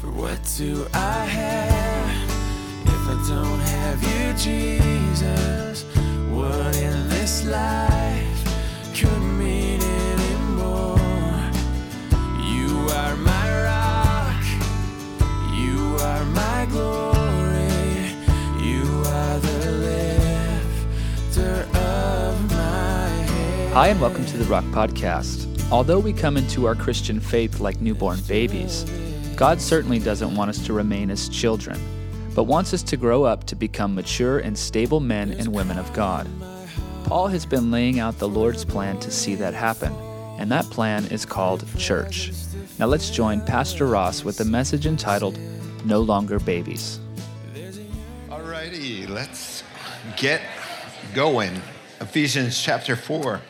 For what do I have if I don't have you, Jesus? What in this life could mean anymore? You are my rock, you are my glory, you are the lifter of my. Hi, and welcome to the Rock Podcast. Although we come into our Christian faith like newborn babies, God certainly doesn't want us to remain as children, but wants us to grow up to become mature and stable men and women of God. Paul has been laying out the Lord's plan to see that happen, and that plan is called church. Now let's join Pastor Ross with a message entitled No Longer Babies. Alrighty, let's get going. Ephesians chapter 4,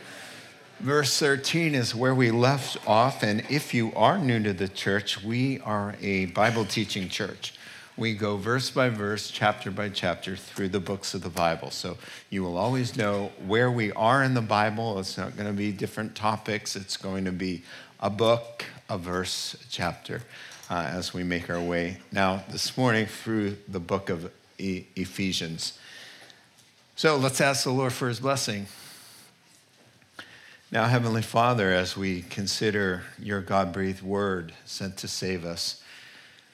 verse 13 is where we left off. And if you are new to the church, we are a Bible teaching church. We go verse by verse, chapter by chapter through the books of the Bible. So you will always know where we are in the Bible. It's not going to be different topics, it's going to be a book, a verse, a chapter uh, as we make our way now this morning through the book of E- Ephesians. So let's ask the Lord for his blessing. Now, Heavenly Father, as we consider your God breathed word sent to save us,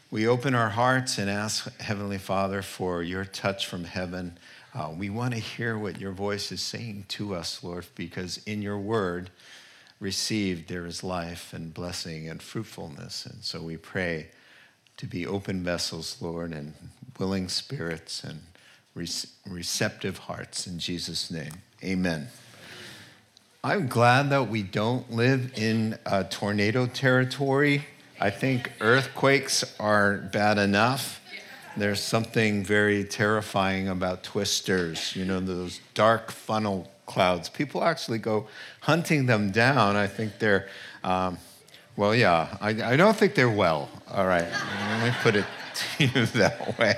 we open our hearts and ask, Heavenly Father, for your touch from heaven. Uh, we want to hear what your voice is saying to us, Lord, because in your word received there is life and blessing and fruitfulness. And so we pray to be open vessels, Lord, and willing spirits and re- receptive hearts. In Jesus' name, amen. I'm glad that we don't live in uh, tornado territory. I think earthquakes are bad enough. There's something very terrifying about twisters, you know, those dark funnel clouds. People actually go hunting them down. I think they're, um, well, yeah, I, I don't think they're well. All right, let me put it to you that way.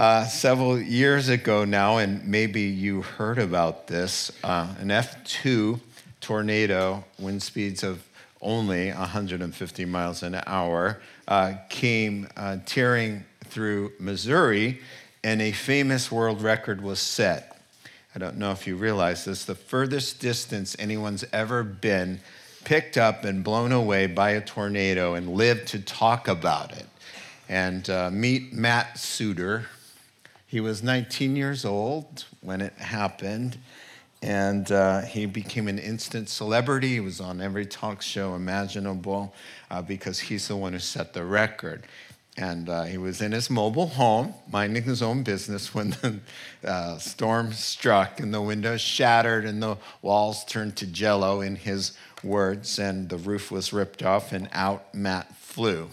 Uh, several years ago now, and maybe you heard about this, uh, an F2 tornado, wind speeds of only 150 miles an hour, uh, came uh, tearing through Missouri, and a famous world record was set. I don't know if you realize this, the furthest distance anyone's ever been picked up and blown away by a tornado and lived to talk about it. And uh, meet Matt Suter. He was 19 years old when it happened, and uh, he became an instant celebrity. He was on every talk show imaginable uh, because he's the one who set the record. And uh, he was in his mobile home, minding his own business, when the uh, storm struck and the windows shattered and the walls turned to jello, in his words, and the roof was ripped off, and out Matt flew.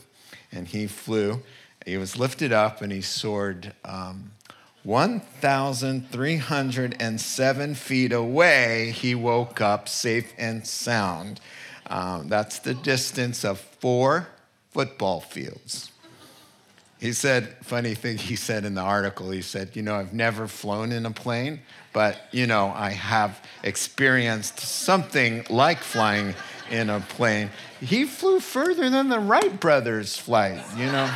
And he flew, he was lifted up, and he soared um, 1,307 feet away. He woke up safe and sound. Um, that's the distance of four football fields. He said, funny thing he said in the article, he said, You know, I've never flown in a plane, but, you know, I have experienced something like flying in a plane. He flew further than the Wright brothers' flight, you know.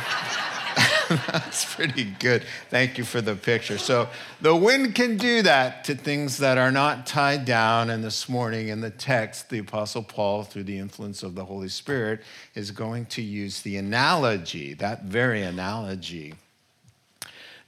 That's pretty good. Thank you for the picture. So, the wind can do that to things that are not tied down. And this morning in the text, the Apostle Paul, through the influence of the Holy Spirit, is going to use the analogy, that very analogy,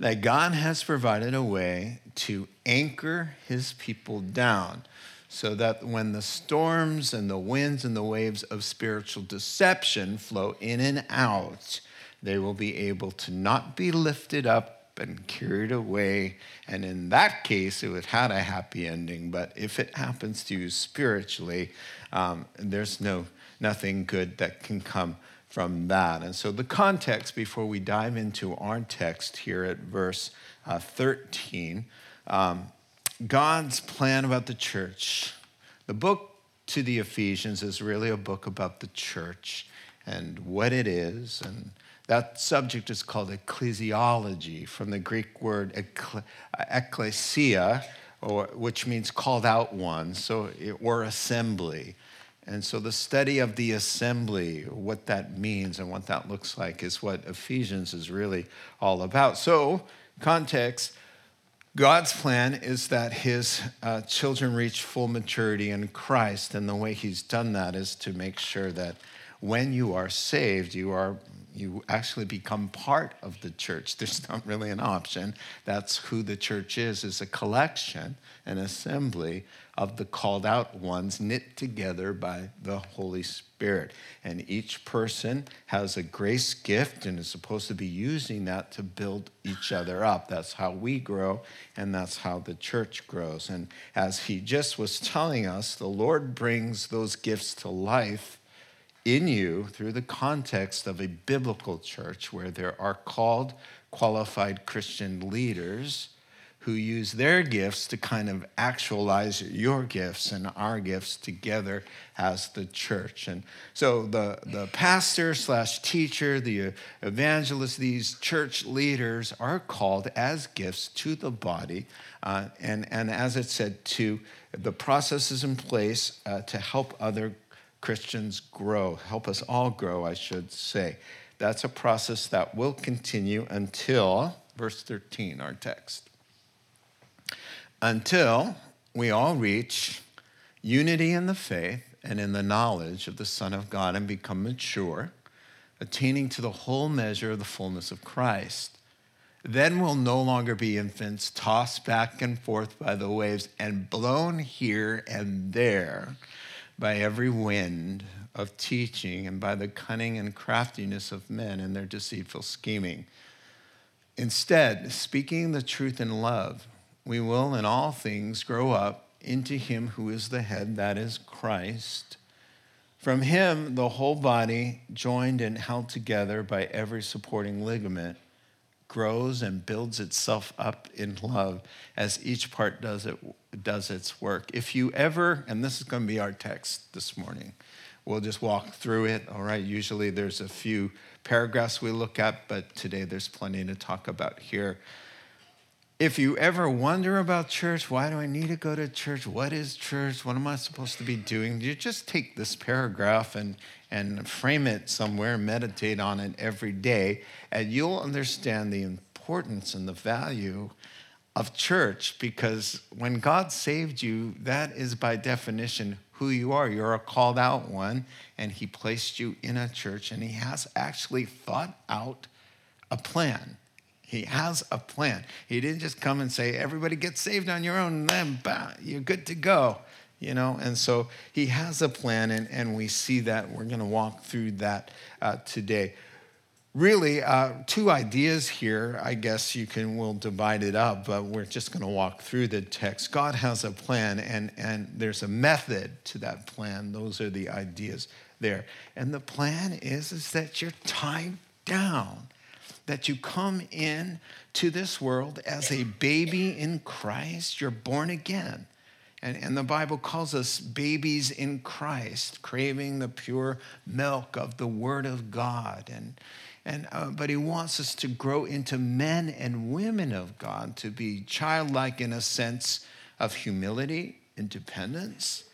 that God has provided a way to anchor his people down so that when the storms and the winds and the waves of spiritual deception flow in and out, they will be able to not be lifted up and carried away. And in that case, it would have a happy ending. But if it happens to you spiritually, um, there's no nothing good that can come from that. And so the context before we dive into our text here at verse uh, 13, um, God's plan about the church. The book to the Ephesians is really a book about the church and what it is and that subject is called ecclesiology from the Greek word ecclesia, which means called out one, so, or assembly. And so the study of the assembly, what that means and what that looks like, is what Ephesians is really all about. So, context God's plan is that his uh, children reach full maturity in Christ. And the way he's done that is to make sure that when you are saved, you are you actually become part of the church. There's not really an option. That's who the church is, is a collection, an assembly of the called out ones knit together by the Holy Spirit. And each person has a grace gift and is supposed to be using that to build each other up. That's how we grow, and that's how the church grows. And as he just was telling us, the Lord brings those gifts to life in you through the context of a biblical church where there are called, qualified Christian leaders who use their gifts to kind of actualize your gifts and our gifts together as the church. And so the, the pastor slash teacher, the evangelist, these church leaders are called as gifts to the body. Uh, and, and as it said, to the processes in place uh, to help other Christians grow, help us all grow, I should say. That's a process that will continue until verse 13, our text. Until we all reach unity in the faith and in the knowledge of the Son of God and become mature, attaining to the whole measure of the fullness of Christ. Then we'll no longer be infants tossed back and forth by the waves and blown here and there by every wind of teaching and by the cunning and craftiness of men and their deceitful scheming. Instead, speaking the truth in love, we will in all things grow up into him who is the head, that is Christ. From him, the whole body, joined and held together by every supporting ligament, grows and builds itself up in love as each part does, it, does its work. If you ever, and this is going to be our text this morning, we'll just walk through it, all right? Usually there's a few paragraphs we look at, but today there's plenty to talk about here. If you ever wonder about church, why do I need to go to church? What is church? What am I supposed to be doing? You just take this paragraph and, and frame it somewhere, meditate on it every day, and you'll understand the importance and the value of church because when God saved you, that is by definition who you are. You're a called out one, and He placed you in a church, and He has actually thought out a plan. He has a plan. He didn't just come and say, everybody get saved on your own, and then you're good to go you know? And so he has a plan and, and we see that. We're going to walk through that uh, today. Really uh, two ideas here i guess you can we'll divide it up but we're just going to walk through the text. God has a plan and and there's a method to that plan. Those are the ideas there. And the plan is is that you're tied down that you come in to this world as a baby in christ you're born again and, and the Bible calls us babies in Christ, craving the pure milk of the Word of God. And, and, uh, but he wants us to grow into men and women of God, to be childlike in a sense of humility, independence,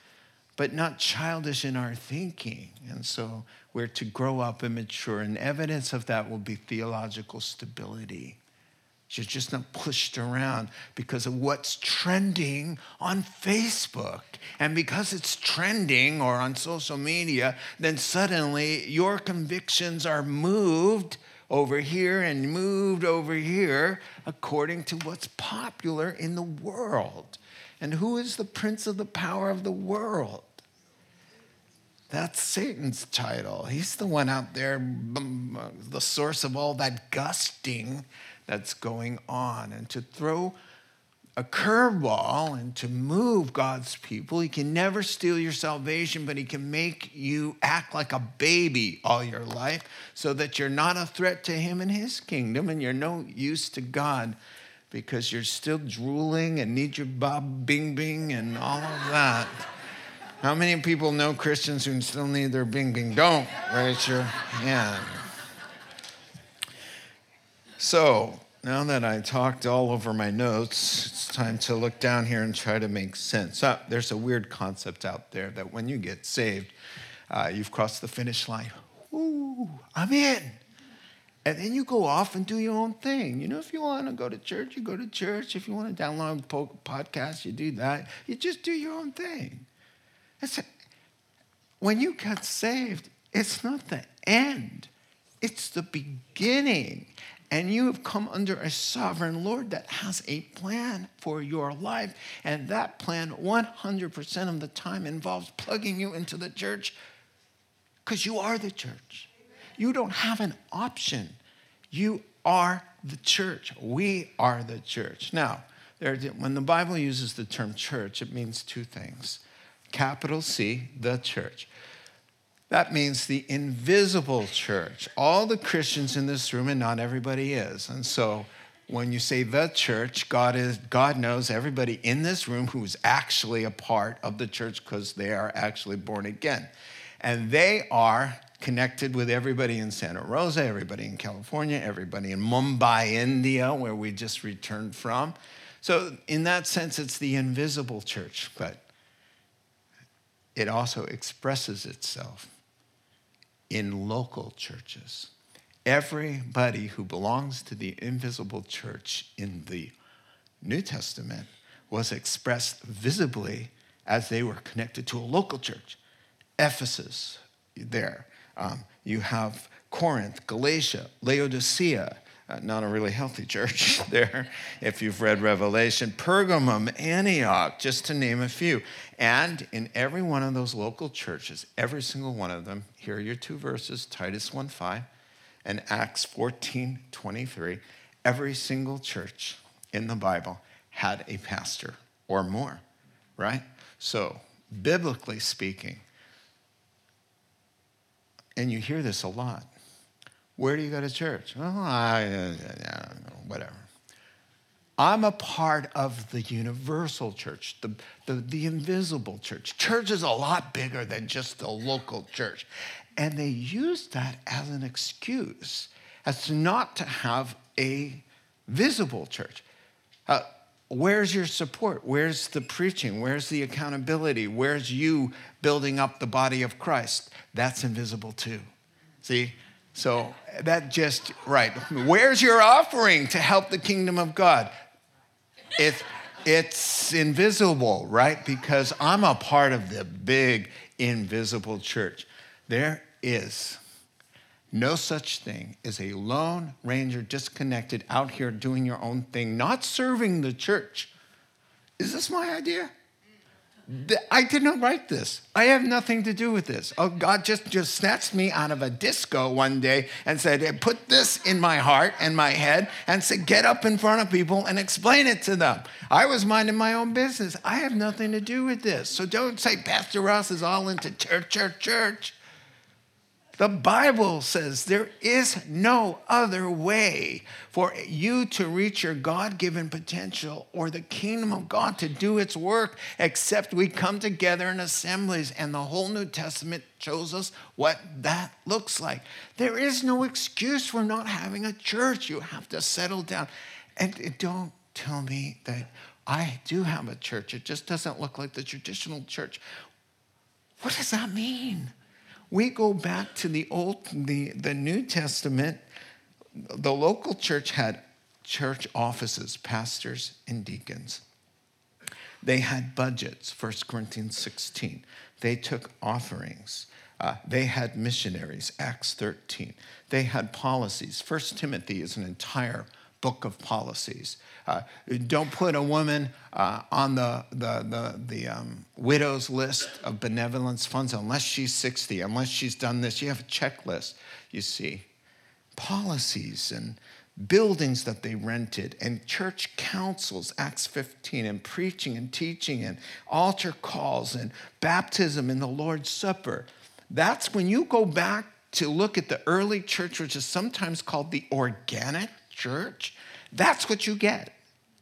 but not childish in our thinking. And so we're to grow up and mature. And evidence of that will be theological stability you're just not pushed around because of what's trending on Facebook. And because it's trending or on social media, then suddenly your convictions are moved over here and moved over here according to what's popular in the world. And who is the prince of the power of the world? That's Satan's title. He's the one out there, the source of all that gusting that's going on and to throw a curveball and to move God's people. He can never steal your salvation, but he can make you act like a baby all your life so that you're not a threat to him and his kingdom and you're no use to God because you're still drooling and need your bob bing bing and all of that. How many people know Christians who still need their bing bing? Don't raise your hand. So, now that I talked all over my notes, it's time to look down here and try to make sense. Uh, there's a weird concept out there that when you get saved, uh, you've crossed the finish line. Ooh, I'm in. And then you go off and do your own thing. You know, if you want to go to church, you go to church. If you want to download a podcast, you do that. You just do your own thing. It's, when you get saved, it's not the end, it's the beginning. And you have come under a sovereign Lord that has a plan for your life. And that plan, 100% of the time, involves plugging you into the church because you are the church. You don't have an option. You are the church. We are the church. Now, there, when the Bible uses the term church, it means two things capital C, the church. That means the invisible church. All the Christians in this room, and not everybody is. And so when you say the church, God, is, God knows everybody in this room who's actually a part of the church because they are actually born again. And they are connected with everybody in Santa Rosa, everybody in California, everybody in Mumbai, India, where we just returned from. So, in that sense, it's the invisible church, but it also expresses itself in local churches. Everybody who belongs to the invisible church in the New Testament was expressed visibly as they were connected to a local church. Ephesus, there. Um, you have Corinth, Galatia, Laodicea, uh, not a really healthy church there, if you've read Revelation, Pergamum, Antioch, just to name a few. And in every one of those local churches, every single one of them, here are your two verses Titus 1 5 and Acts 14 23. Every single church in the Bible had a pastor or more, right? So, biblically speaking, and you hear this a lot where do you go to church? Oh, I, whatever. I'm a part of the universal church, the, the, the invisible church. Church is a lot bigger than just the local church. And they use that as an excuse as to not to have a visible church. Uh, where's your support? Where's the preaching? Where's the accountability? Where's you building up the body of Christ? That's invisible too. See, so that just, right. Where's your offering to help the kingdom of God? It, it's invisible, right? Because I'm a part of the big invisible church. There is no such thing as a lone ranger disconnected out here doing your own thing, not serving the church. Is this my idea? I did not write this. I have nothing to do with this. Oh, God just, just snatched me out of a disco one day and said, Put this in my heart and my head and said, Get up in front of people and explain it to them. I was minding my own business. I have nothing to do with this. So don't say Pastor Ross is all into church, church, church. The Bible says there is no other way for you to reach your God given potential or the kingdom of God to do its work except we come together in assemblies. And the whole New Testament shows us what that looks like. There is no excuse for not having a church. You have to settle down. And don't tell me that I do have a church, it just doesn't look like the traditional church. What does that mean? We go back to the old the, the new testament. The local church had church offices pastors and deacons. They had budgets 1 corinthians 16 they took offerings. Uh, they had missionaries acts 13 they had policies. 1 timothy is an entire book of policies. Uh, don't put a woman uh, on the, the, the, the um, widow's list of benevolence funds unless she's 60, unless she's done this. You have a checklist, you see. Policies and buildings that they rented, and church councils, Acts 15, and preaching and teaching, and altar calls, and baptism in the Lord's Supper. That's when you go back to look at the early church, which is sometimes called the organic church, that's what you get.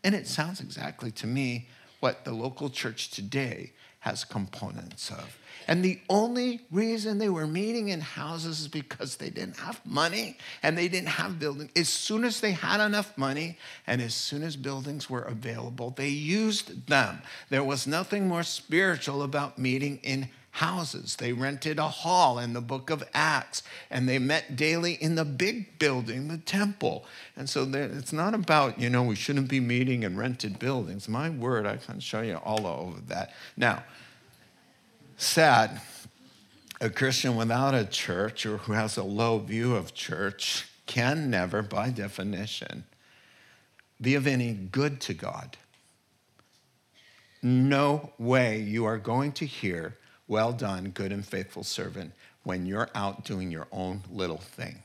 And it sounds exactly to me what the local church today has components of. And the only reason they were meeting in houses is because they didn't have money and they didn't have buildings. As soon as they had enough money and as soon as buildings were available, they used them. There was nothing more spiritual about meeting in houses. They rented a hall in the book of Acts, and they met daily in the big building, the temple. And so it's not about, you know, we shouldn't be meeting in rented buildings. My word, I can show you all of that. Now, sad. A Christian without a church or who has a low view of church can never, by definition, be of any good to God. No way you are going to hear, Well done, good and faithful servant, when you're out doing your own little thing.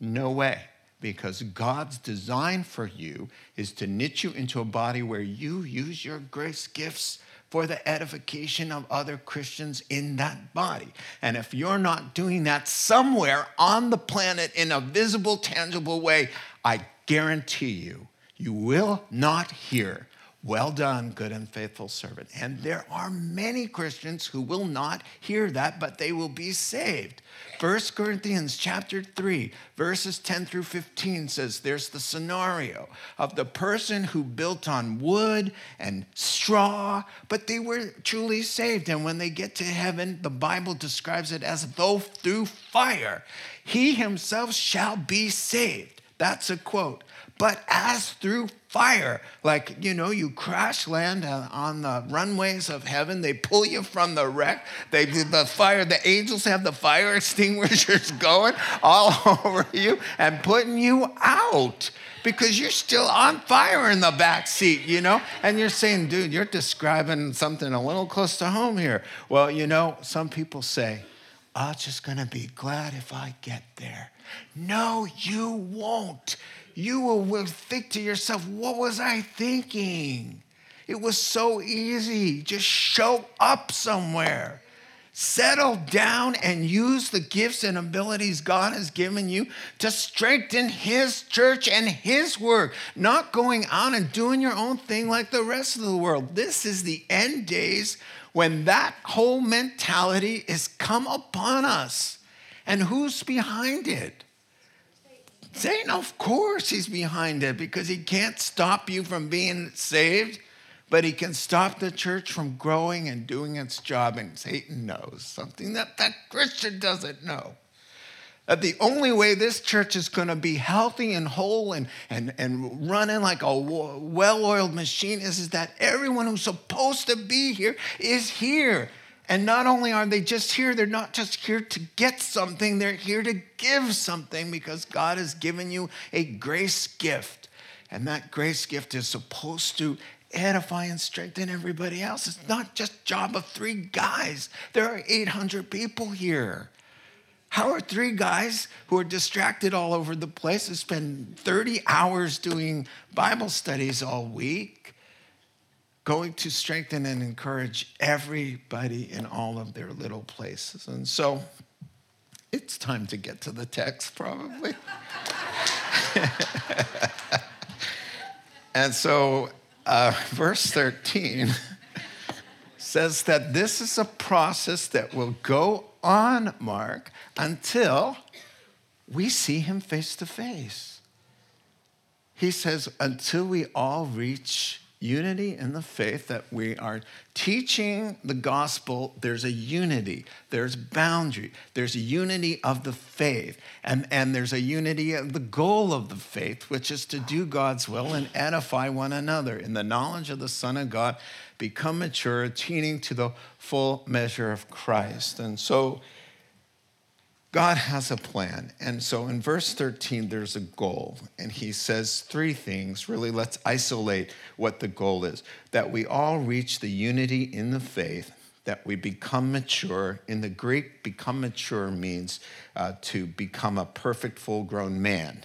No way. Because God's design for you is to knit you into a body where you use your grace gifts for the edification of other Christians in that body. And if you're not doing that somewhere on the planet in a visible, tangible way, I guarantee you, you will not hear well done, good and faithful servant. And there are many Christians who will not hear that, but they will be saved. 1 Corinthians chapter 3, verses 10 through 15 says there's the scenario of the person who built on wood and straw, but they were truly saved. And when they get to heaven, the Bible describes it as though through fire, he himself shall be saved. That's a quote but as through fire. Like, you know, you crash land uh, on the runways of heaven, they pull you from the wreck. They the fire, the angels have the fire extinguishers going all over you and putting you out because you're still on fire in the back seat, you know? And you're saying, dude, you're describing something a little close to home here. Well, you know, some people say, I'm just gonna be glad if I get there. No, you won't you will think to yourself, what was I thinking? It was so easy. Just show up somewhere. Settle down and use the gifts and abilities God has given you to strengthen His church and His work, not going out and doing your own thing like the rest of the world. This is the end days when that whole mentality is come upon us. And who's behind it? Satan, of course, he's behind it because he can't stop you from being saved, but he can stop the church from growing and doing its job. And Satan knows something that that Christian doesn't know. That the only way this church is going to be healthy and whole and, and, and running like a well oiled machine is, is that everyone who's supposed to be here is here. And not only are they just here, they're not just here to get something, they're here to give something because God has given you a grace gift. And that grace gift is supposed to edify and strengthen everybody else. It's not just job of three guys. There are 800 people here. How are three guys who are distracted all over the place to spend 30 hours doing Bible studies all week going to strengthen and encourage everybody in all of their little places. And so it's time to get to the text, probably. and so, uh, verse 13 says that this is a process that will go on, Mark, until we see him face to face. He says, until we all reach unity in the faith that we are teaching the gospel there's a unity there's boundary there's a unity of the faith and, and there's a unity of the goal of the faith which is to do god's will and edify one another. In the knowledge of the son of god become mature attaining to the full measure of christ. And so God has a plan. And so in verse 13, there's a goal. And he says three things. Really, let's isolate what the goal is that we all reach the unity in the faith, that we become mature. In the Greek, become mature means uh, to become a perfect, full grown man.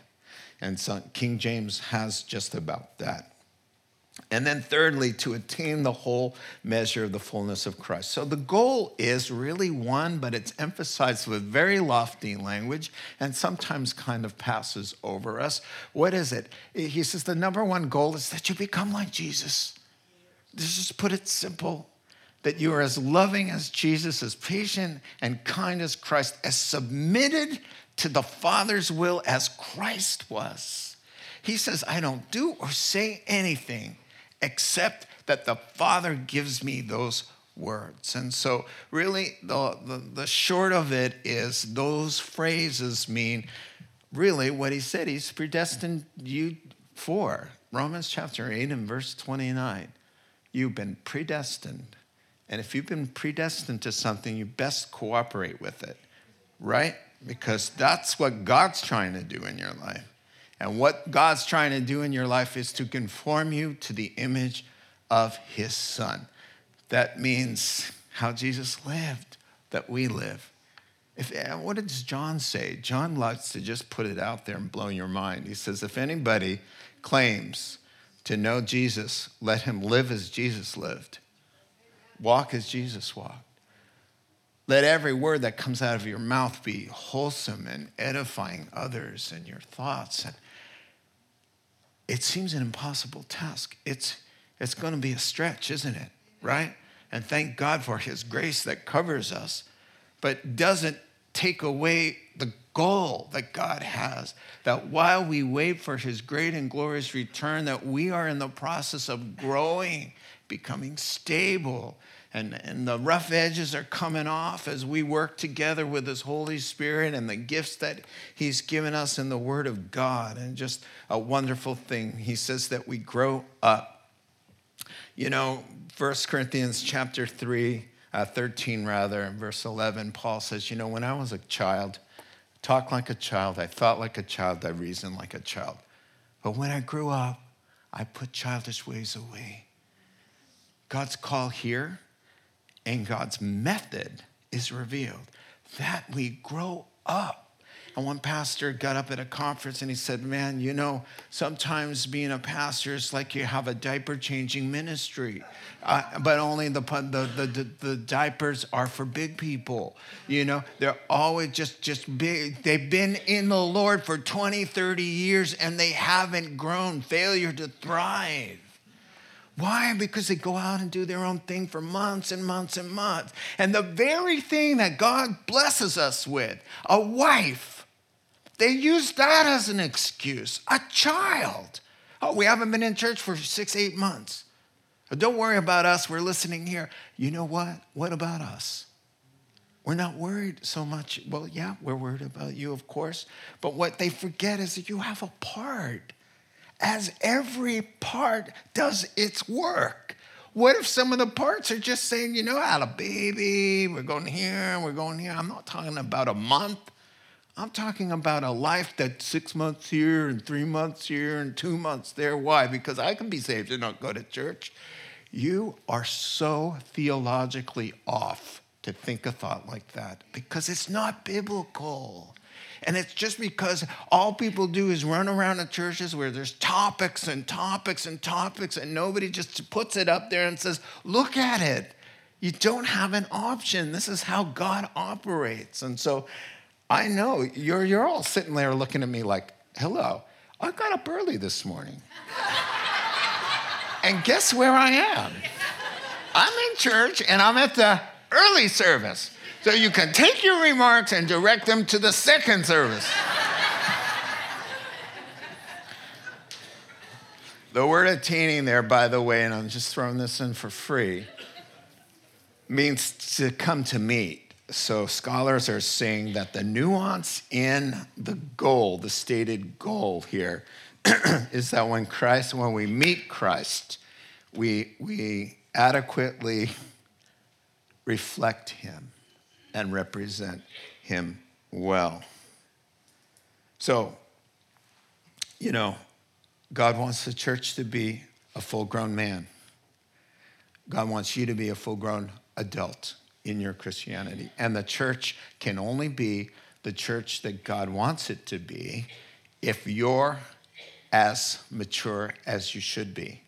And so King James has just about that. And then, thirdly, to attain the whole measure of the fullness of Christ. So the goal is really one, but it's emphasized with very lofty language and sometimes kind of passes over us. What is it? He says the number one goal is that you become like Jesus. Just put it simple that you are as loving as Jesus, as patient and kind as Christ, as submitted to the Father's will as Christ was. He says, I don't do or say anything except that the Father gives me those words. And so, really, the, the, the, short of it is those phrases mean really what he said he's predestined you for. Romans chapter 8 and verse 29. You've been predestined. And if you've been predestined to something, you best cooperate with it, right? Because that's what God's trying to do in your life. And what God's trying to do in your life is to conform you to the image of his son. That means how Jesus lived, that we live. If, eh, what does John say? John likes to just put it out there and blow your mind. He says, if anybody claims to know Jesus, let him live as Jesus lived, walk as Jesus walked. Let every word that comes out of your mouth be wholesome and edifying others and your thoughts. And it seems an impossible task. It's, it's going to be a stretch, isn't it? Right? And thank God for His grace that covers us, but doesn't take away the goal that God has. That while we wait for His great and glorious return, that we are in the process of growing, becoming stable, and, and the rough edges are coming off as we work together with His Holy Spirit and the gifts that He's given us in the Word of God. And just a wonderful thing. He says that we grow up. You know, 1 Corinthians chapter 3, uh, 13 rather, verse 11, Paul says, You know, when I was a child, talked like a child, I thought like a child, I reasoned like a child. But when I grew up, I put childish ways away. God's call here and God's method is revealed. That we grow up. And one pastor got up at a conference and he said, Man, you know, sometimes being a pastor is like you have a diaper changing ministry, uh, but only the, the, the, the, diapers are for big people. You know, they're always just, just big. They've been in the Lord for 20, 30 years and they haven't grown. Failure to thrive. Why? Because they go out and do their own thing for months and months and months. And the very thing that God blesses us with, a wife, they use that as an excuse. A child. Oh, we haven't been in church for six, eight months. don't worry about us. We're listening here. You know what? What about us? We're not worried so much. Well, yeah, we're worried about you, of course. But what they forget is that you have a part as every part does its work. What if some of the parts are just saying, you know, I had a baby, we're going here, we're going here. I'm not talking about a month. I'm talking about a life that's six months here and three months here and two months there. Why? Because I can be saved and not go to church. You are so theologically off to think a thought like that because it's not biblical. And it's just because all people do is run around the churches where there's topics and topics and topics, and nobody just puts it up there and says, Look at it. You don't have an option. This is how God operates. And so I know you're, you're all sitting there looking at me like, Hello, I got up early this morning. and guess where I am? I'm in church and I'm at the early service. So you can take your remarks and direct them to the second service. the word attaining there, by the way, and I'm just throwing this in for free, means to come to meet. So scholars are saying that the nuance in the goal, the stated goal here, is that when Christ, when we meet Christ, we, we adequately reflect him and represent him well. So, you know, God wants the church to be a full grown man. God wants you to be a full grown adult in your Christianity. And the church can only be the church that God wants it to be if you're as mature as you should be,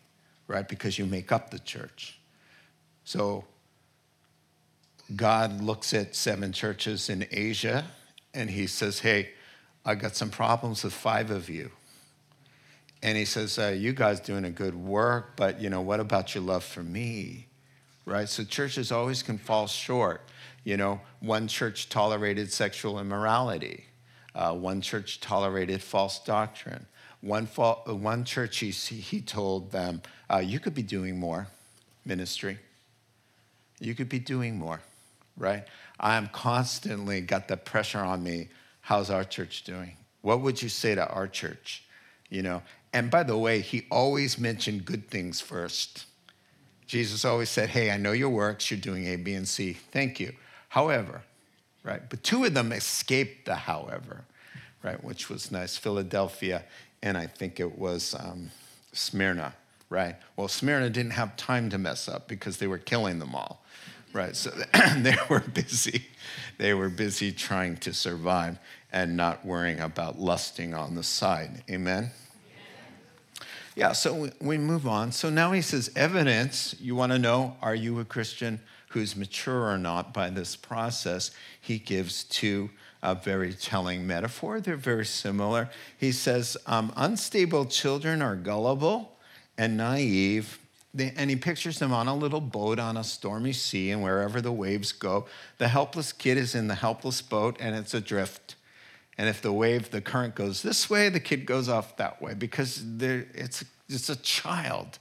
right? Because you make up the church. So God looks at seven churches in Asia and he says, Hey, I got some problems with five of you. And he says, uh, You guys doing a good work, but you know, what about your love for me? right? So churches always can fall short. You know, one church tolerated sexual immorality, uh, one church tolerated false doctrine. One, one church, he, he told them, uh, You could be doing more ministry. You could be doing more, right? I'm constantly got the pressure on me. How's our church doing? What would you say to our church? You know, and by the way, he always mentioned good things first. Jesus always said, Hey, I know your works, you're doing A, B, and C. Thank you. However, right? But two of them escaped the however, right? Which was nice Philadelphia, and I think it was um, Smyrna, right? Well, Smyrna didn't have time to mess up because they were killing them all, right? So they were busy. They were busy trying to survive and not worrying about lusting on the side. Amen? Yeah, so we move on. So now he says, evidence, you want to know, are you a Christian who's mature or not by this process? He gives two a very telling metaphor. They're very similar. He says, um, unstable children are gullible and naive. And he pictures them on a little boat on a stormy sea, and wherever the waves go, the helpless kid is in the helpless boat and it's adrift. And if the wave, the current goes this way, the kid goes off that way because it's, it's a child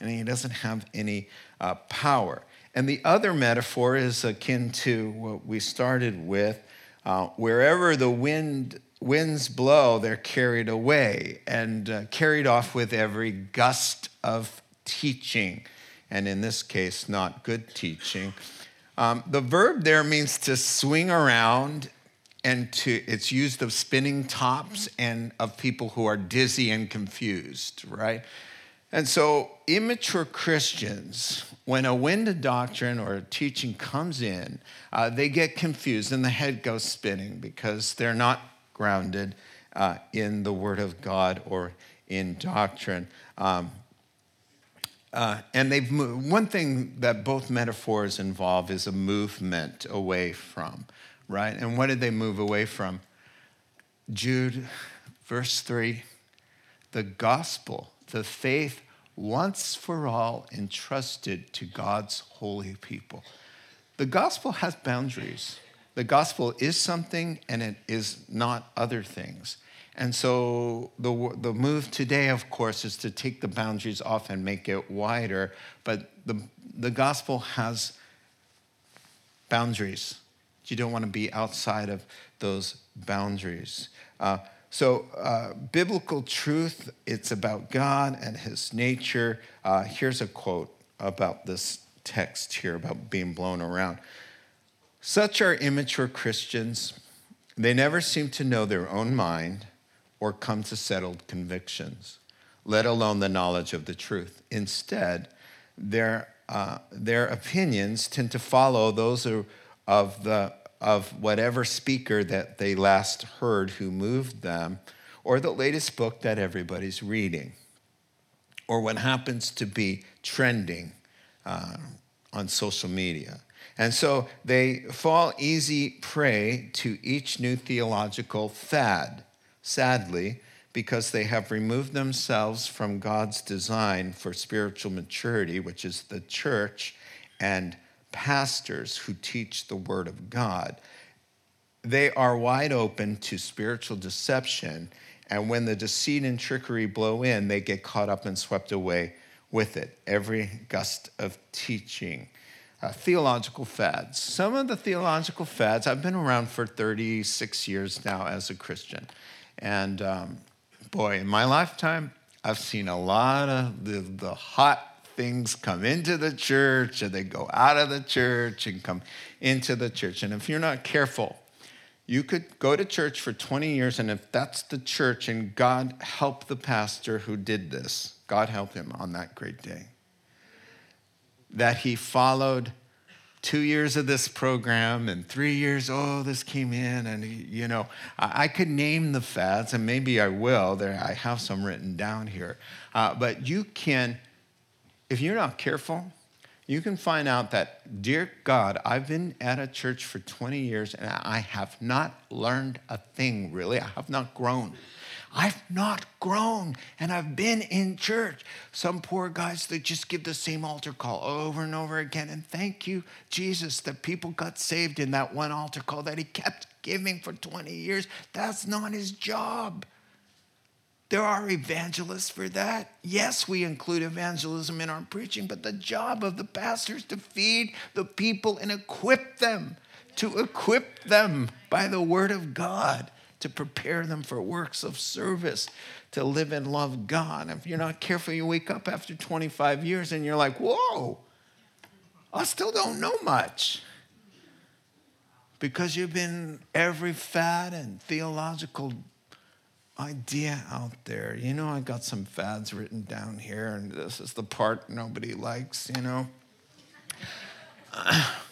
and he doesn't have any uh, power. And the other metaphor is akin to what we started with uh, wherever the wind, winds blow, they're carried away and uh, carried off with every gust of teaching. And in this case, not good teaching. Um, the verb there means to swing around and to it's used of spinning tops and of people who are dizzy and confused right and so immature christians when a wind of doctrine or a teaching comes in uh, they get confused and the head goes spinning because they're not grounded uh, in the word of god or in doctrine um, uh, and they've moved. one thing that both metaphors involve is a movement away from right? And what did they move away from? Jude, verse 3 the gospel, the faith once for all entrusted to God's holy people. The gospel has boundaries. The gospel is something and it is not other things. And so the, the move today, of course, is to take the boundaries off and make it wider. But the, the gospel has boundaries. You don't want to be outside of those boundaries. Uh, so, uh, biblical truth, it's about God and his nature. Uh, here's a quote about this text here about being blown around. Such are immature Christians. They never seem to know their own mind or come to settled convictions, let alone the knowledge of the truth. Instead, their, uh, their opinions tend to follow those of, the, of whatever speaker that they last heard who moved them, or the latest book that everybody's reading, or what happens to be trending uh, on social media. And so they fall easy prey to each new theological fad, sadly, because they have removed themselves from God's design for spiritual maturity, which is the church, and pastors who teach the Word of God. They are wide open to spiritual deception, and when the deceit and trickery blow in, they get caught up and swept away with it. Every gust of teaching. Uh, theological fads. Some of the theological fads, I've been around for 36 years now as a Christian. And um, boy, in my lifetime, I've seen a lot of the, the hot things come into the church and they go out of the church and come into the church. And if you're not careful, you could go to church for 20 years, and if that's the church, and God help the pastor who did this, God help him on that great day, that he followed two years of this program and three years, oh, this came in. And, you know, I, could name the fads, and maybe I will. There, I have some written down here. Uh, but you can if you're not careful, you can find out that, dear God, I've been at a church for 20 years and I have not learned a thing really. I have not grown. I've not grown and I've been in church. Some poor guys that just give the same altar call over and over again. And thank you, Jesus, that people got saved in that one altar call that he kept giving for 20 years. That's not his job. There are evangelists for that. Yes, we include evangelism in our preaching, but the job of the pastor is to feed the people and equip them, to equip them by the word of God, to prepare them for works of service, to live and love God. If you're not careful, you wake up after 25 years and you're like, whoa, I still don't know much. Because you've been every fad and theological idea out there. You know, I got some fads written down here, and this is the part nobody likes, you know.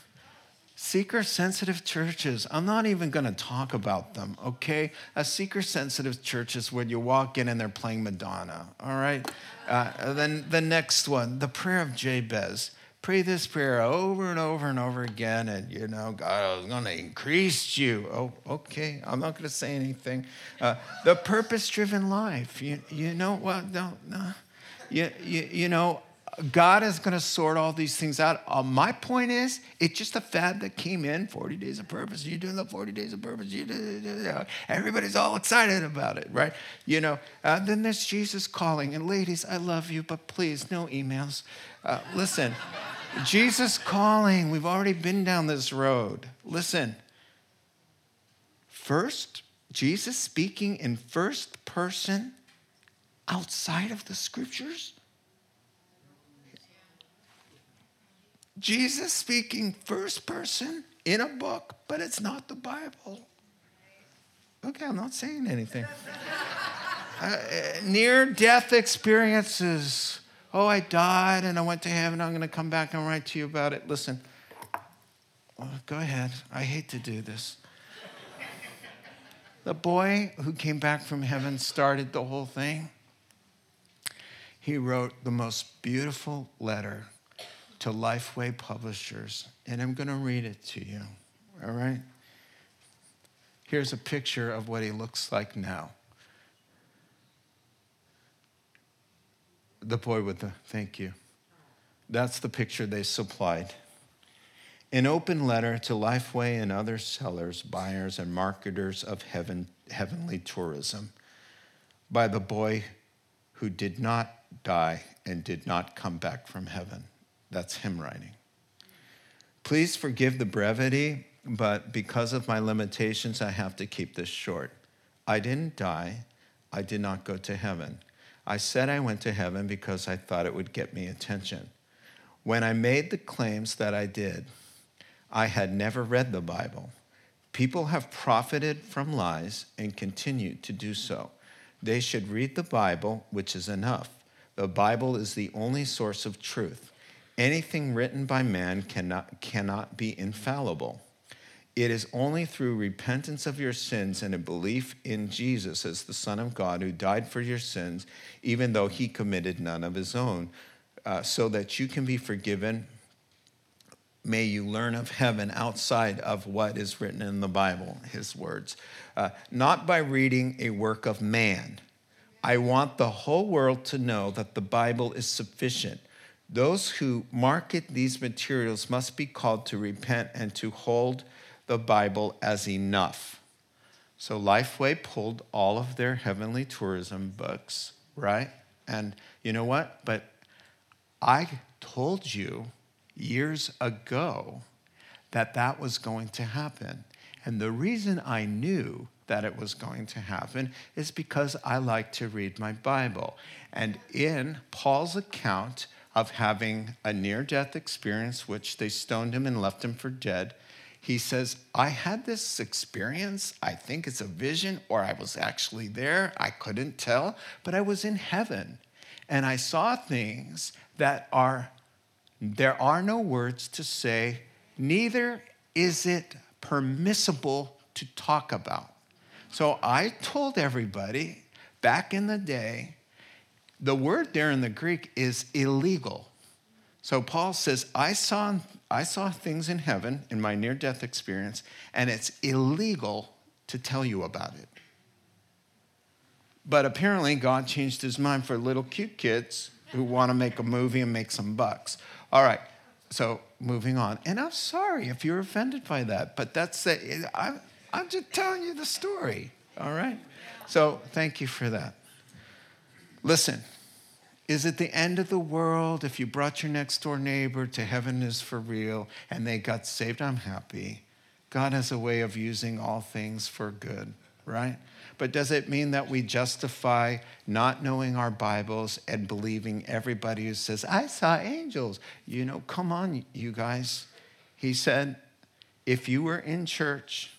seeker sensitive churches, I'm not even going to talk about them, okay? A seeker sensitive church is when you walk in and they're playing Madonna, all right? Uh, then the next one, the prayer of Jabez pray this prayer over and over and over again, and you know, God is going to increase you. Oh, okay. I'm not going to say anything. Uh, the purpose driven life. You, you know what? No, no. You, you, you know, God is going to sort all these things out. Uh, my point is, it's just a fad that came in 40 days of purpose. You're doing the 40 days of purpose. You do, everybody's all excited about it, right? You know, uh, then there's Jesus calling. And ladies, I love you, but please, no emails. Uh, listen, Jesus calling. We've already been down this road. Listen. First, Jesus speaking in first person outside of the scriptures. Jesus speaking first person in a book, but it's not the Bible. Okay, I'm not saying anything. uh, Near death experiences oh, I died and I went to heaven. I'm going to come back and write to you about it. Listen, well, go ahead. I hate to do this. The boy who came back from heaven started the whole thing. He wrote the most beautiful letter to Lifeway Publishers, and I'm going to read it to you. All right? Here's a picture of what he looks like now. the boy with the thank you. That's the picture they supplied. An open letter to Lifeway and other sellers, buyers, and marketers of heaven, heavenly tourism by the boy who did not die and did not come back from heaven. That's him writing. Please forgive the brevity, but because of my limitations, I have to keep this short. I didn't die, I did not go to heaven. I said I went to heaven because I thought it would get me attention. When I made the claims that I did, I had never read the Bible. People have profited from lies and continue to do so. They should read the Bible, which is enough. The Bible is the only source of truth. Anything written by man cannot, cannot be infallible. It is only through repentance of your sins and a belief in Jesus as the Son of God who died for your sins, even though he committed none of his own, uh, so that you can be forgiven. May you learn of heaven outside of what is written in the Bible, his words, uh, not by reading a work of man. I want the whole world to know that the Bible is sufficient. Those who market these materials must be called to repent and to hold the Bible as enough. So Lifeway pulled all of their heavenly tourism books, right? And you know what? But I told you years ago that that was going to happen. And the reason I knew that it was going to happen is because I like to read my Bible. And in Paul's account of having a near death experience, which they stoned him and left him for dead, he says, I had this experience. I think it's a vision, or I was actually there. I couldn't tell, but I was in heaven. And I saw things that are, there are no words to say, neither is it permissible to talk about. So I told everybody back in the day, the word there in the Greek is illegal. So Paul says, I saw I saw things in heaven in my near death experience, and it's illegal to tell you about it. But apparently, God changed his mind for little cute kids who want to make a movie and make some bucks. All right, so moving on. And I'm sorry if you're offended by that, but that's the, I'm, I'm just telling you the story. All right? So thank you for that. Listen, is it the end of the world if you brought your next door neighbor to heaven is for real and they got saved? I'm happy. God has a way of using all things for good, right? But does it mean that we justify not knowing our Bibles and believing everybody who says, I saw angels? You know, come on, you guys. He said, if you were in church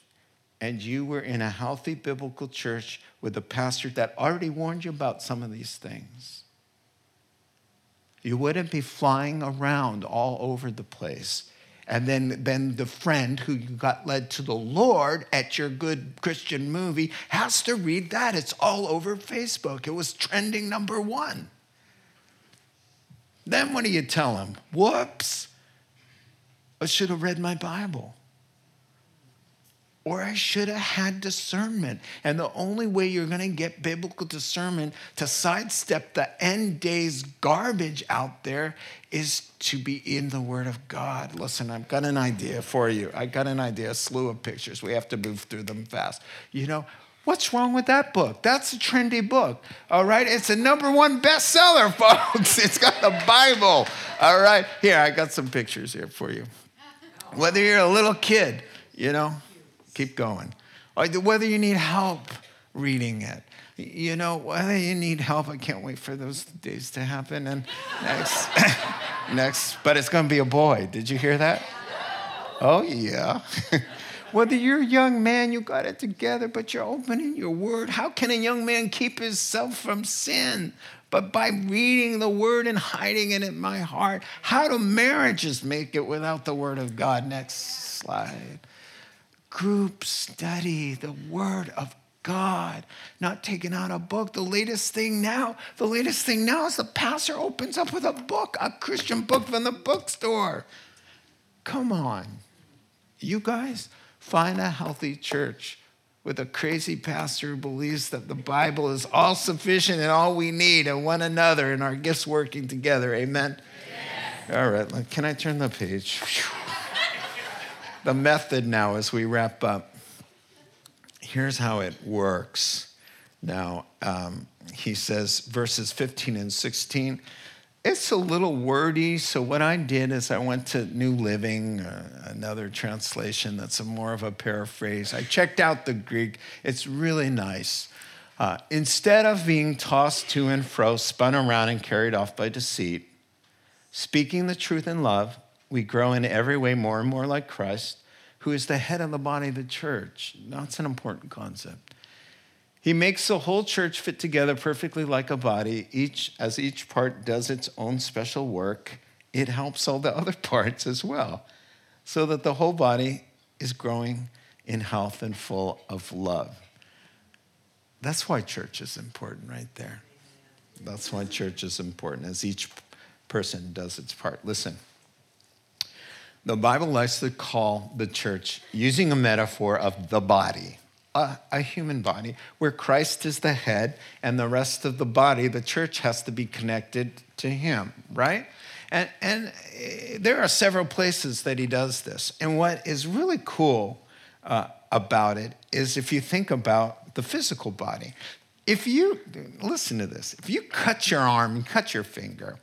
and you were in a healthy biblical church with a pastor that already warned you about some of these things, you wouldn't be flying around all over the place and then, then the friend who you got led to the Lord at your good Christian movie has to read that. It's all over Facebook. It was trending number one. Then what do you tell him? Whoops, I should have read my Bible or I should have had discernment. And the only way you're going to get biblical discernment to sidestep the end days garbage out there is to be in the Word of God. Listen, I've got an idea for you. I got an idea, a slew of pictures. We have to move through them fast. You know, What's wrong with that book? That's a trendy book. All right. It's a number one bestseller, folks. It's got the Bible. All right. Here, I got some pictures here for you. Whether you're a little kid, you know, Keep going. Whether you need help reading it, you know, whether you need help, I can't wait for those days to happen. And next, next, but it's going to be a boy. Did you hear that? Oh, yeah. Whether you're a young man, you got it together, but you're opening your word. How can a young man keep himself from sin? But by reading the word and hiding it in my heart. How do marriages make it without the word of God? Next slide group study, the Word of God, not taking out a book. The latest thing now, the latest thing now is the pastor opens up with a book, a Christian book from the bookstore. Come on. You guys, find a healthy church with a crazy pastor who believes that the Bible is all sufficient and all we need and one another and our gifts working together. Amen? Yes. All right, can I turn the page? The method now as we wrap up. Here's how it works. Now, um, he says, verses 15 and 16. It's a little wordy, so what I did is I went to New Living, uh, another translation that's more of a paraphrase. I checked out the Greek, it's really nice. Uh, instead of being tossed to and fro, spun around, and carried off by deceit, speaking the truth in love, we grow in every way more and more like Christ, who is the head of the body of the church. That's an important concept. He makes the whole church fit together perfectly like a body. Each, as each part does its own special work, it helps all the other parts as well, so that the whole body is growing in health and full of love. That's why church is important, right there. That's why church is important, as each person does its part. Listen. The Bible likes to call the church, using a metaphor of the body, a, a, human body, where Christ is the head and the rest of the body, the church has to be connected to him, right? And, and eh, there are several places that he does this. And what is really cool uh, about it is if you think about the physical body, if you, listen to this, if you cut your arm and cut your finger,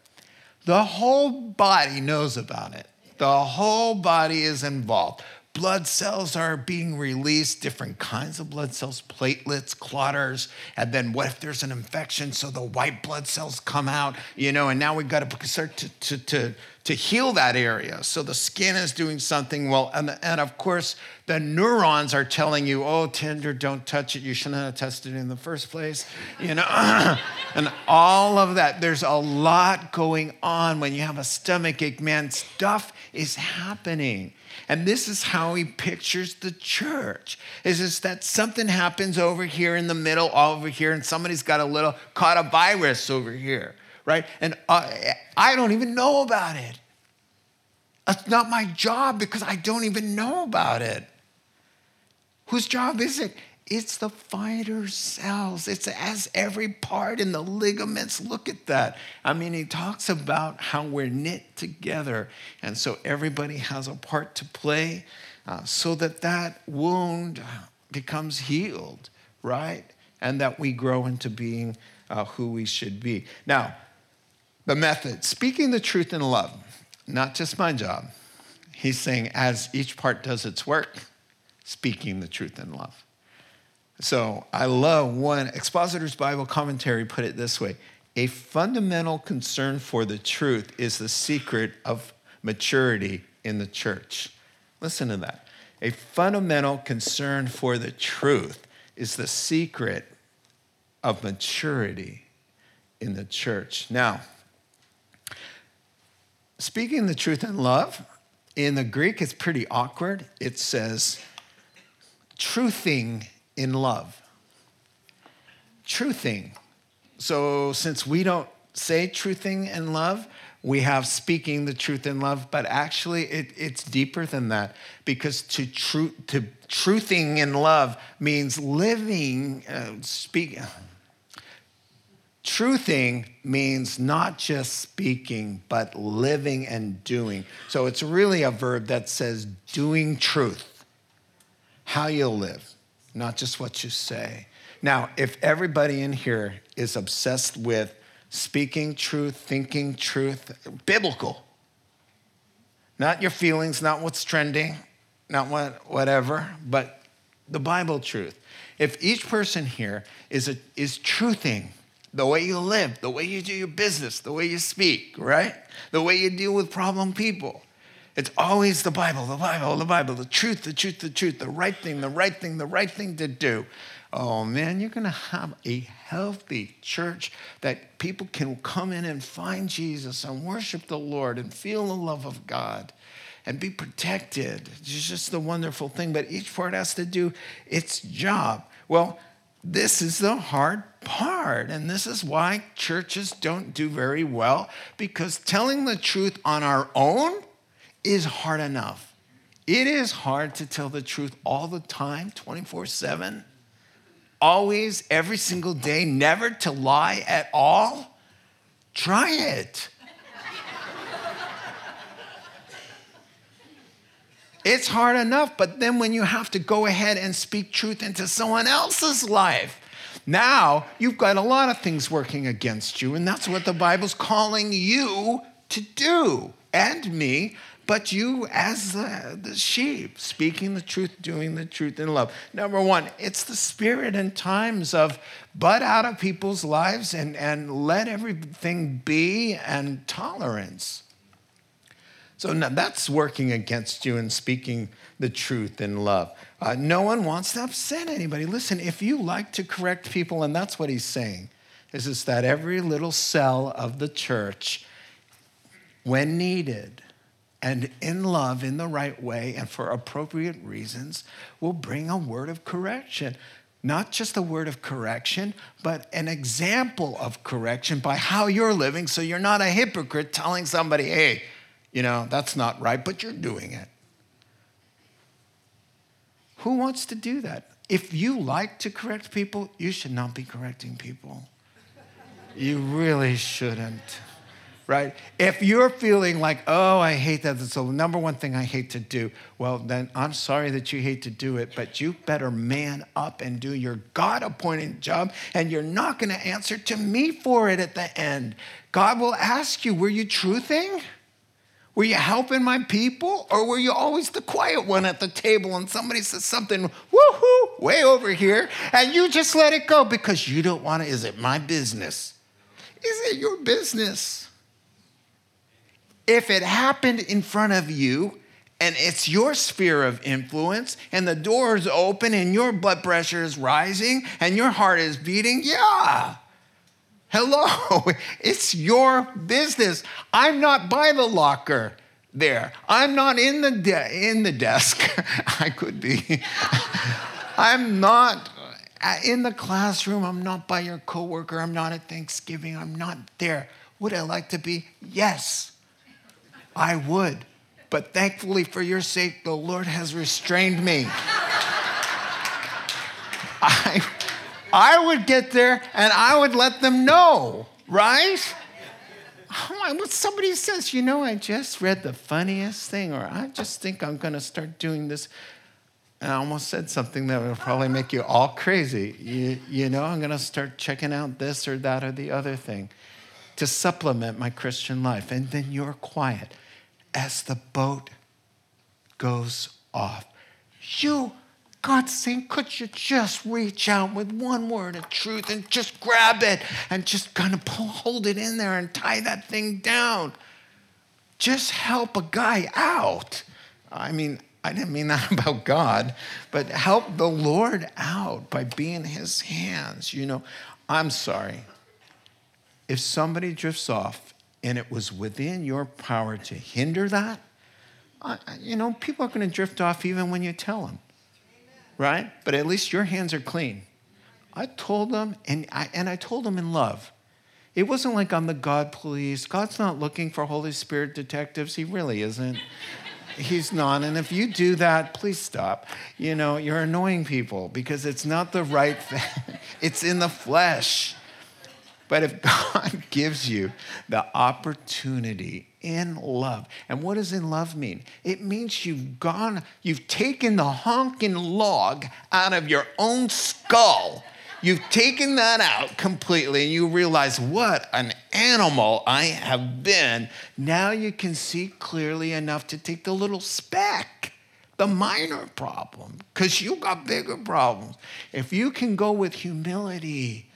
the whole body knows about it the whole body is involved. Blood cells are being released, different kinds of blood cells, platelets, clotters. And then what if there's an infection? So the white blood cells come out, you know, and now we've got to start to, to, to, to heal that area. So the skin is doing something well. And, and of course, the neurons are telling you, oh, tender, don't touch it. You shouldn't have tested it in the first place, you know, and all of that. There's a lot going on when you have a stomach ache, man. Stuff is happening. And this is how he pictures the church. Is just that something happens over here in the middle, over here, and somebody's got a little caught a virus over here, right? And I, I don't even know about it. That's not my job because I don't even know about it. Whose job is it? It's the fighter cells. It's as every part in the ligaments. Look at that. I mean, he talks about how we're knit together. And so everybody has a part to play uh, so that that wound becomes healed, right? And that we grow into being uh, who we should be. Now, the method speaking the truth in love, not just my job. He's saying, as each part does its work, speaking the truth in love. So I love one expositor's Bible commentary put it this way a fundamental concern for the truth is the secret of maturity in the church. Listen to that. A fundamental concern for the truth is the secret of maturity in the church. Now, speaking the truth in love, in the Greek, it's pretty awkward. It says, truthing in love. Truthing. So, since we don't say truthing in love, we have speaking the truth in love, but actually it, it's deeper than that because to, tru- to truthing in love means living, uh, speak. Truthing means not just speaking, but living and doing. So it's really a verb that says doing truth, how you live, not just what you say. Now, if everybody in here is obsessed with speaking truth, thinking truth, biblical. Not your feelings, not what's trending, not what, whatever, but the Bible truth. If each person here is, a, is truthing the way you live, the way you do your business, the way you speak, right? The way you deal with problem people. It's always the Bible, the Bible, the Bible, the truth, the truth, the truth, the right thing, the right thing, the right thing to do oh man, you're going to have a healthy church that people can come in and find Jesus and worship the Lord and feel the love of God and be protected. It's just the wonderful thing. But each part has to do its job. Well, this is the hard part. And this is why churches don't do very well because telling the truth on our own is hard enough. It is hard to tell the truth all the time, 24 7 always, every single day, never to lie at all? Try it. It's hard enough, but then when you have to go ahead and speak truth into someone else's life, now you've got a lot of things working against you, and that's what the Bible's calling you to do and me but you as the, the, sheep, speaking the truth, doing the truth in love. Number one, it's the spirit and times of butt out of people's lives and, and let everything be and tolerance. So that's working against you and speaking the truth in love. Uh, no one wants to upset anybody. Listen, if you like to correct people, and that's what he's saying, is, is that every little cell of the church, when needed, and in love, in the right way, and for appropriate reasons, will bring a word of correction. Not just a word of correction, but an example of correction by how you're living so you're not a hypocrite telling somebody, hey, you know, that's not right, but you're doing it. Who wants to do that? If you like to correct people, you should not be correcting people. You really shouldn't right? If you're feeling like, oh, I hate that, that's the number one thing I hate to do, well, then I'm sorry that you hate to do it, but you better man up and do your God appointed job, and you're not to answer to me for it at the end. God will ask you, were you truthing? Were you helping my people? Or were you always the quiet one at the table and somebody says something, woohoo, way over here, and you just let it go because you don't want to? Is it my business? Is it your business? if it happened in front of you and it's your sphere of influence and the door is open and your blood pressure is rising and your heart is beating, yeah. Hello, it's your business. I'm not by the locker there. I'm not in the de- in the desk. I could be. I'm not uh, in the classroom. I'm not by your coworker. I'm not at Thanksgiving. I'm not there. Would I like to be? Yes. I would. But thankfully, for your sake, the Lord has restrained me. I, I would get there and I would let them know, right? When somebody says, you know, I just read the funniest thing, or I just think I'm going to start doing this. And I almost said something that would probably make you all crazy. You, you know, I'm going to start checking out this or that or the other thing to supplement my Christian life. And then you're quiet as the boat goes off. You God's saying, could you just reach out with one word of truth and just grab it and just kind of pull, hold it in there and tie that thing down? Just help a guy out. I mean, I didn't mean that about God, but help the Lord out by being his hands. You know, I'm sorry. If somebody drifts off and it was within your power to hinder that, you know, people are going to drift off even when you tell them right? But at least your hands are clean. I told them, and I, and I told them in love. It wasn't like I'm the God police. God's not looking for Holy Spirit detectives. He really isn't. He's not. And if you do that, please stop. You know, you're annoying people because it's not the right thing, it's in the flesh. But if God gives you the opportunity in love, and what does in love mean? It means you've gone, you've taken the honking log out of your own skull. You've taken that out completely and you realize what an animal I have been. Now you can see clearly enough to take the little speck the minor problem because you've got bigger problems. If you can go with humility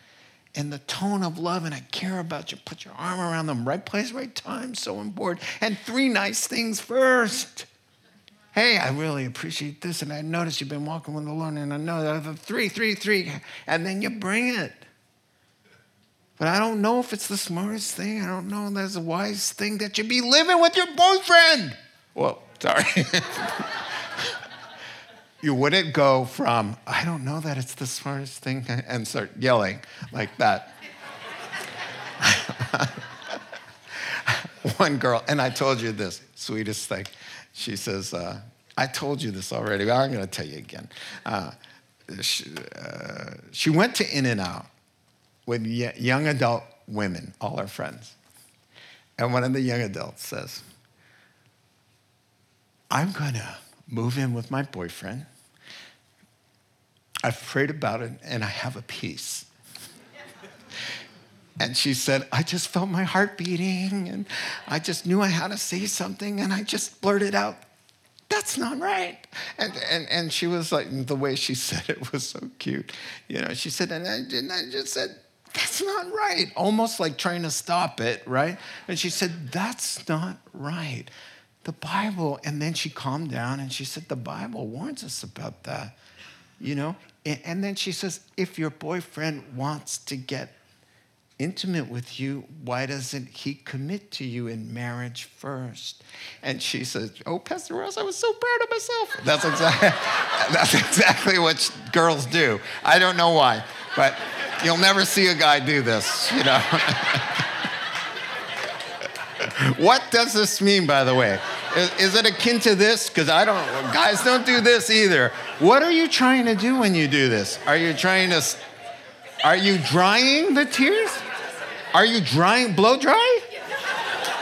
in the tone of love and I care about you. Put your arm around them, right place, right time, so important. And three nice things first. Hey, I really appreciate this, and I noticed you've been walking with the Lord, and I know that the three, three, three, and then you bring it. But I don't know if it's the smartest thing. I don't know if that's a wise thing that you be living with your boyfriend. Well, sorry. you wouldn't go from, I don't know that it's the smartest thing, and start yelling like that. One girl, and I told you this, sweetest thing. She says, uh, I told you this already, but I'm going to tell you again. Uh, she, uh, she, went to In N Out with young adult women, all her friends. And one of the young adults says, I'm going to move in with my boyfriend I've prayed about it and I have a peace. And she said, I just felt my heart beating and I just knew I had to say something and I just blurted out, that's not right. And, and, and she was like, the way she said it was so cute. You know, she said, and I, and I just said, that's not right. Almost like trying to stop it, right? And she said, that's not right. The Bible, and then she calmed down and she said, the Bible warns us about that. You know, and then she says, if your boyfriend wants to get intimate with you, why doesn't he commit to you in marriage first? And she says, Oh, Pastor Ross, I was so proud of myself. That's exactly, that's exactly what girls do. I don't know why, but you'll never see a guy do this, you know. what does this mean, by the way? Is, is it akin to this? Because I don't, guys don't do this either. What are you trying to do when you do this? Are you trying to, are you drying the tears? Are you drying, blow dry?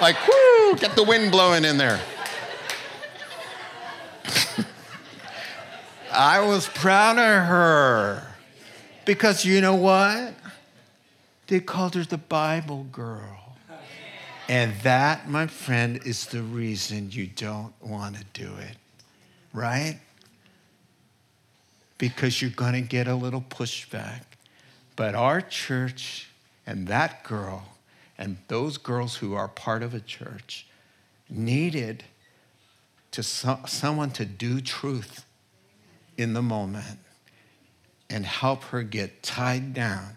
Like, whoo, get the wind blowing in there. I was proud of her because you know what? They called her the Bible girl. And that, my friend, is the reason you don't want to do it, right? Because you're going to get a little pushback. But our church and that girl and those girls who are part of a church needed to so, someone to do truth in the moment and help her get tied down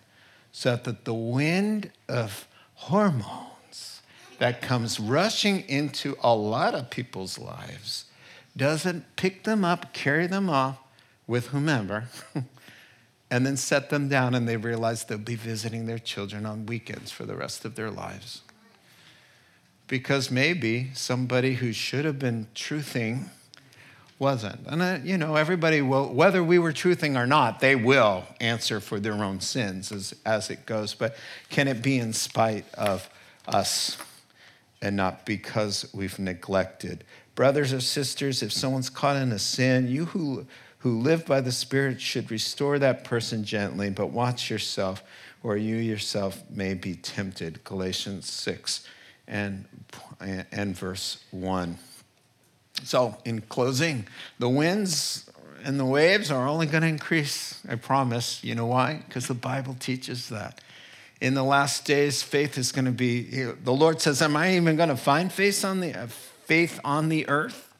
so that the wind of hormones that comes rushing into a lot of people's lives doesn't pick them up, carry them off with whomever, and then set them down and they realize they'll be visiting their children on weekends for the rest of their lives. Because maybe somebody who should have been truthing wasn't. And, uh, you know, everybody will, whether we were truthing or not, they will answer for their own sins as, as it goes. But can it be in spite of us and not because we've neglected? Brothers or sisters, if someone's caught in a sin, you who, who live by the Spirit should restore that person gently, but watch yourself, or you yourself may be tempted. Galatians 6 and, and verse 1. So, in closing, the winds and the waves are only going to increase, I promise. You know why? Because the Bible teaches that. In the last days, faith is going to be, the Lord says, Am I even going to find faith on the, faith on the earth?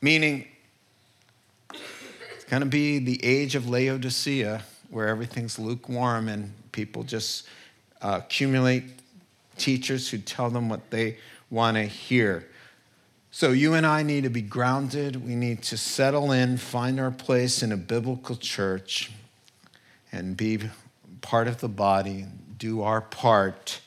Meaning, going to be the age of Laodicea where everything's lukewarm and people just uh, accumulate teachers who tell them what they want to hear. So, you and I need to be grounded. We need to settle in, find our place in a biblical church, and be part of the body, do our part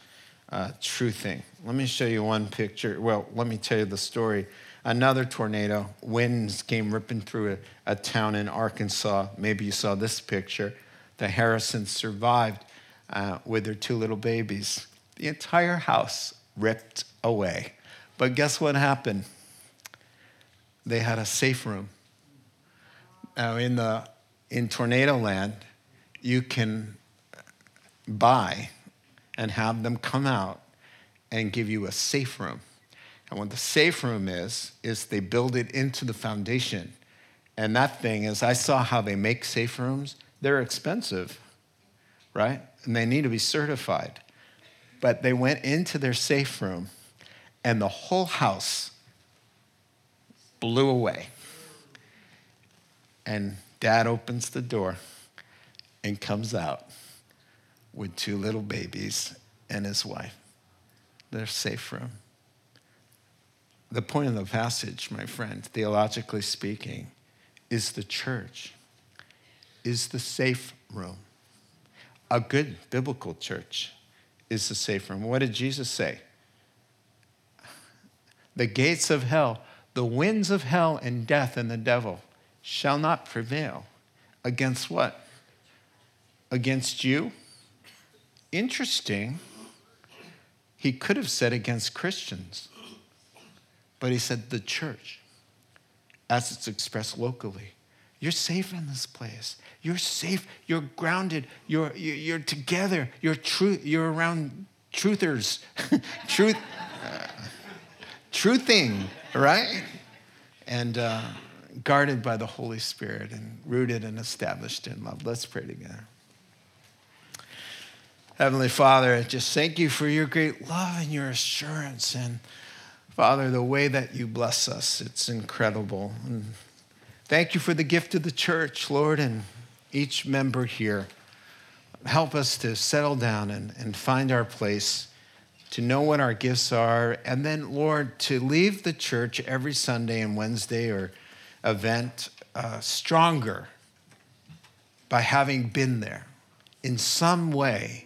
uh, truthing. Let me show you one picture. Well, let me tell you the story. Another tornado, winds came ripping through a, a town in Arkansas. Maybe you saw this picture. The Harrisons survived uh, with their two little babies. The entire house ripped away. But guess what happened? they had a safe room. Now, in, the, in tornado land, you can buy and have them come out and give you a safe room. And what the safe room is, is they build it into the foundation. And that thing is, I saw how they make safe rooms. They're expensive, right? And they need to be certified. But they went into their safe room, and the whole house blew away. And dad opens the door and comes out with two little babies and his wife. They're safe from. The point of the passage, my friend, theologically speaking, is the church, is the safe room. A good biblical church is the safe room. What did Jesus say? The gates of hell the winds of hell and death and the devil shall not prevail. Against what? Against you? Interesting. He could have said against Christians, but he said the church, as it's expressed locally. You're safe in this place. You're safe. You're grounded. You're, you're together. You're, true, you're around truthers. Truth, uh, truthing right? And uh, guarded by the Holy Spirit and rooted and established in love. Let's pray together. Heavenly Father, I just thank you for your great love and your assurance. And Father, the way that you bless us, it's incredible. And thank you for the gift of the church, Lord, and each member here. Help us to settle down and, and find our place to know what our gifts are, and then, Lord, to leave the church every Sunday and Wednesday or event uh, stronger by having been there in some way.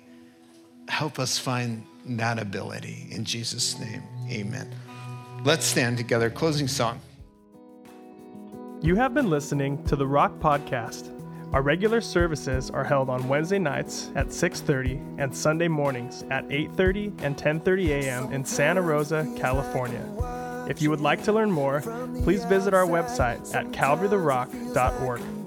Help us find that ability. In Jesus' name, amen. Let's stand together. Closing song. You have been listening to the Rock Podcast. Our regular services are held on Wednesday nights at 6:30 and Sunday mornings at 8:30 and 10:30 a.m. in Santa Rosa, California. If you would like to learn more, please visit our website at calvarytherock.org.